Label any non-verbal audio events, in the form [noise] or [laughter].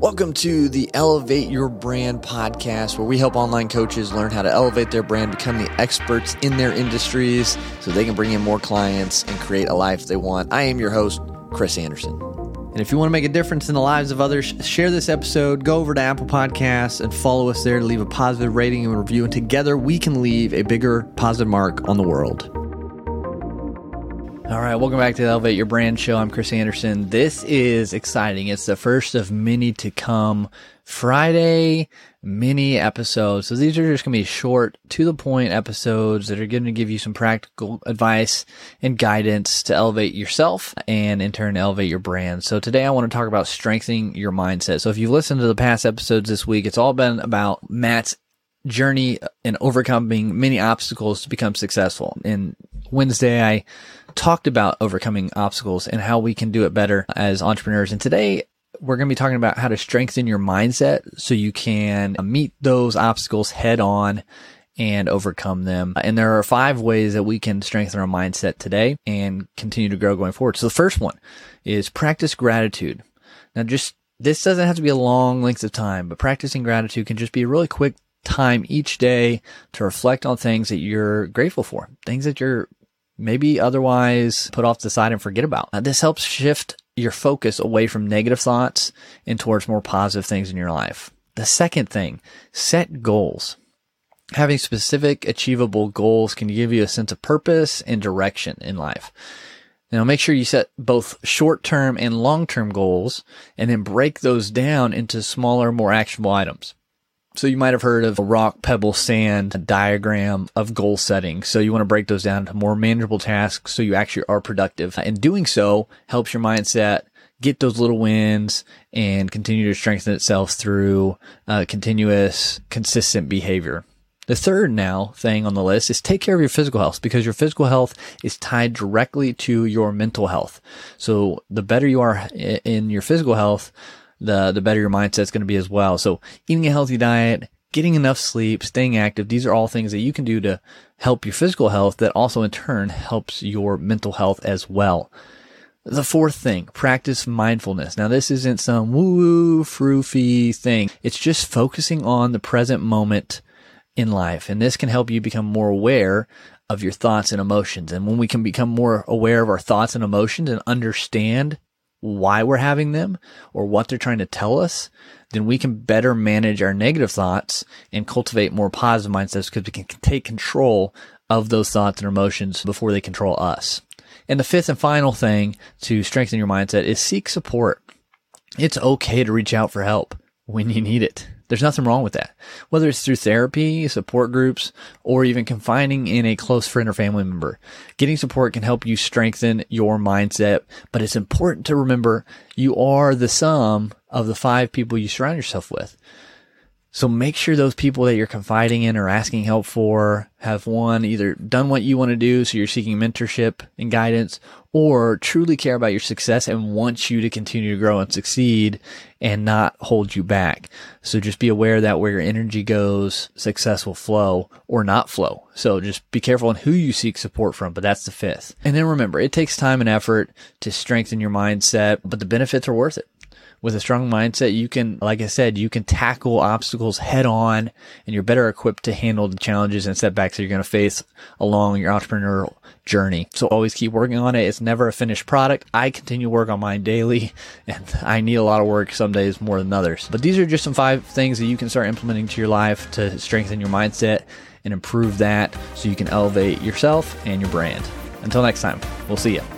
Welcome to the Elevate Your Brand podcast, where we help online coaches learn how to elevate their brand, become the experts in their industries so they can bring in more clients and create a life they want. I am your host, Chris Anderson. And if you want to make a difference in the lives of others, share this episode, go over to Apple Podcasts and follow us there to leave a positive rating and review. And together we can leave a bigger positive mark on the world. All right, welcome back to the Elevate Your Brand Show. I'm Chris Anderson. This is exciting. It's the first of many to come Friday mini episodes. So these are just going to be short, to the point episodes that are going to give you some practical advice and guidance to elevate yourself and in turn elevate your brand. So today I want to talk about strengthening your mindset. So if you've listened to the past episodes this week, it's all been about Matt's journey in overcoming many obstacles to become successful. And Wednesday, I talked about overcoming obstacles and how we can do it better as entrepreneurs. And today we're going to be talking about how to strengthen your mindset so you can meet those obstacles head on and overcome them. And there are five ways that we can strengthen our mindset today and continue to grow going forward. So the first one is practice gratitude. Now just this doesn't have to be a long length of time, but practicing gratitude can just be a really quick time each day to reflect on things that you're grateful for, things that you're maybe otherwise put off the side and forget about. Uh, this helps shift your focus away from negative thoughts and towards more positive things in your life. The second thing, set goals. Having specific, achievable goals can give you a sense of purpose and direction in life. Now make sure you set both short-term and long-term goals and then break those down into smaller, more actionable items. So you might have heard of a rock, pebble, sand diagram of goal setting. So you want to break those down to more manageable tasks so you actually are productive. And doing so helps your mindset get those little wins and continue to strengthen itself through uh, continuous, consistent behavior. The third now thing on the list is take care of your physical health because your physical health is tied directly to your mental health. So the better you are in your physical health, the, the better your mindset's going to be as well. So eating a healthy diet, getting enough sleep, staying active, these are all things that you can do to help your physical health that also in turn helps your mental health as well. The fourth thing, practice mindfulness. Now this isn't some woo woo froofy thing. It's just focusing on the present moment in life. And this can help you become more aware of your thoughts and emotions. And when we can become more aware of our thoughts and emotions and understand why we're having them or what they're trying to tell us, then we can better manage our negative thoughts and cultivate more positive mindsets because we can take control of those thoughts and emotions before they control us. And the fifth and final thing to strengthen your mindset is seek support. It's okay to reach out for help when you need it. There's nothing wrong with that. Whether it's through therapy, support groups, or even confiding in a close friend or family member. Getting support can help you strengthen your mindset, but it's important to remember you are the sum of the five people you surround yourself with. So make sure those people that you're confiding in or asking help for have one either done what you want to do. So you're seeking mentorship and guidance or truly care about your success and want you to continue to grow and succeed and not hold you back. So just be aware that where your energy goes, success will flow or not flow. So just be careful on who you seek support from, but that's the fifth. And then remember, it takes time and effort to strengthen your mindset, but the benefits are worth it with a strong mindset, you can, like I said, you can tackle obstacles head on and you're better equipped to handle the challenges and setbacks that you're going to face along your entrepreneurial journey. So always keep working on it. It's never a finished product. I continue work on mine daily [laughs] and I need a lot of work some days more than others. But these are just some five things that you can start implementing to your life to strengthen your mindset and improve that so you can elevate yourself and your brand. Until next time, we'll see you.